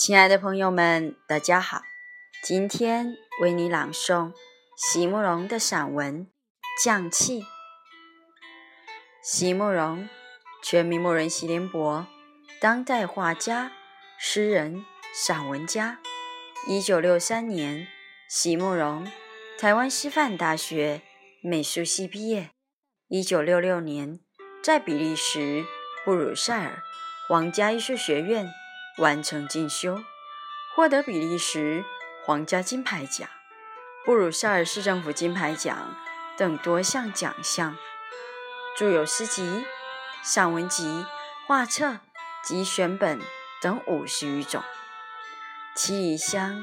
亲爱的朋友们，大家好！今天为你朗诵席慕容的散文《匠气》。席慕容，全名慕人席联博，当代画家、诗人、散文家。一九六三年，席慕容台湾师范大学美术系毕业。一九六六年，在比利时布鲁塞尔皇家艺术学院。完成进修，获得比利时皇家金牌奖、布鲁塞尔市政府金牌奖等多项奖项。著有诗集、散文集、画册及选本等五十余种。七里香、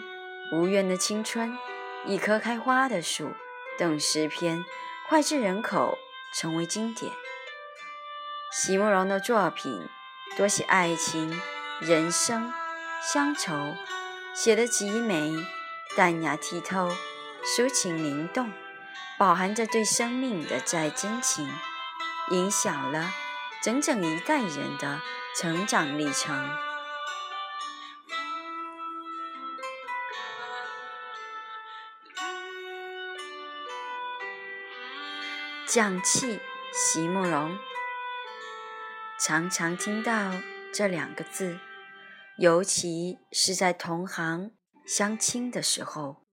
无缘的青春、一棵开花的树等诗篇脍炙人口，成为经典。席慕容的作品多写爱情。人生乡愁写得极美，淡雅剔透，抒情灵动，饱含着对生命的再真情，影响了整整一代人的成长历程。匠气，席慕容，常常听到这两个字。尤其是在同行相亲的时候，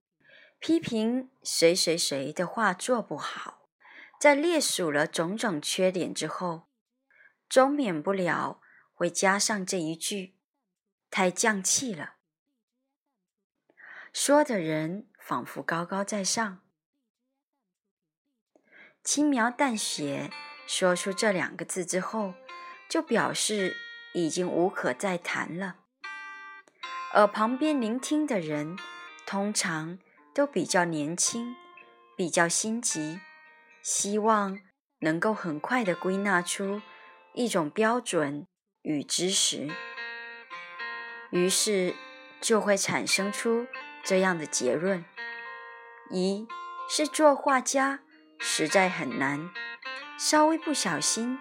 批评谁谁谁的话做不好，在列数了种种缺点之后，终免不了会加上这一句：“太降气了。”说的人仿佛高高在上，轻描淡写说出这两个字之后，就表示已经无可再谈了。而旁边聆听的人，通常都比较年轻，比较心急，希望能够很快的归纳出一种标准与知识，于是就会产生出这样的结论：一是做画家实在很难，稍微不小心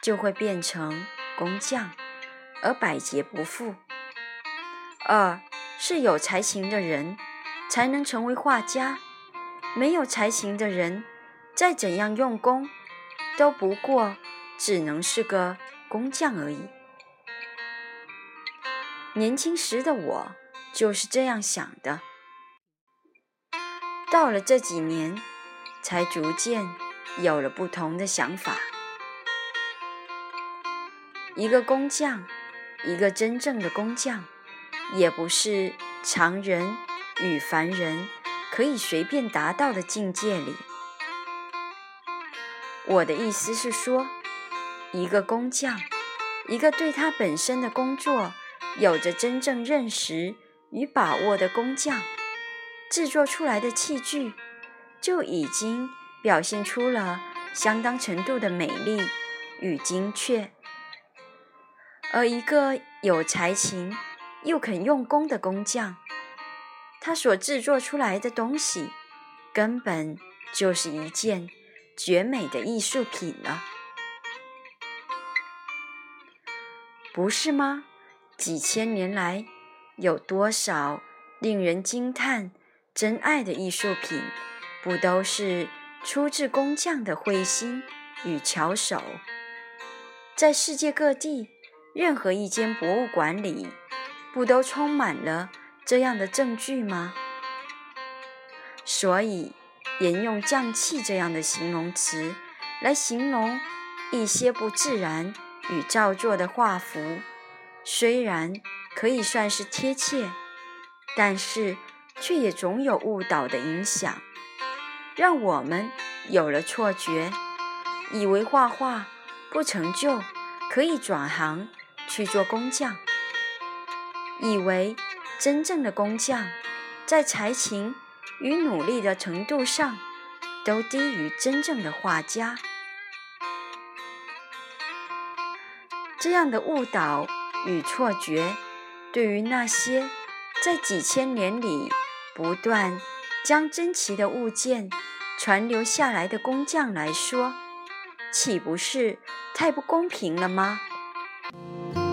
就会变成工匠，而百劫不复。二是有才情的人才能成为画家，没有才情的人再怎样用功，都不过只能是个工匠而已。年轻时的我就是这样想的，到了这几年，才逐渐有了不同的想法。一个工匠，一个真正的工匠。也不是常人与凡人可以随便达到的境界里。我的意思是说，一个工匠，一个对他本身的工作有着真正认识与把握的工匠，制作出来的器具就已经表现出了相当程度的美丽与精确。而一个有才情。又肯用功的工匠，他所制作出来的东西，根本就是一件绝美的艺术品了，不是吗？几千年来，有多少令人惊叹、珍爱的艺术品，不都是出自工匠的慧心与巧手？在世界各地，任何一间博物馆里。不都充满了这样的证据吗？所以，沿用“匠气”这样的形容词来形容一些不自然与造作的画幅，虽然可以算是贴切，但是却也总有误导的影响，让我们有了错觉，以为画画不成就可以转行去做工匠。以为真正的工匠在才情与努力的程度上都低于真正的画家，这样的误导与错觉，对于那些在几千年里不断将珍奇的物件传留下来的工匠来说，岂不是太不公平了吗？Thank you.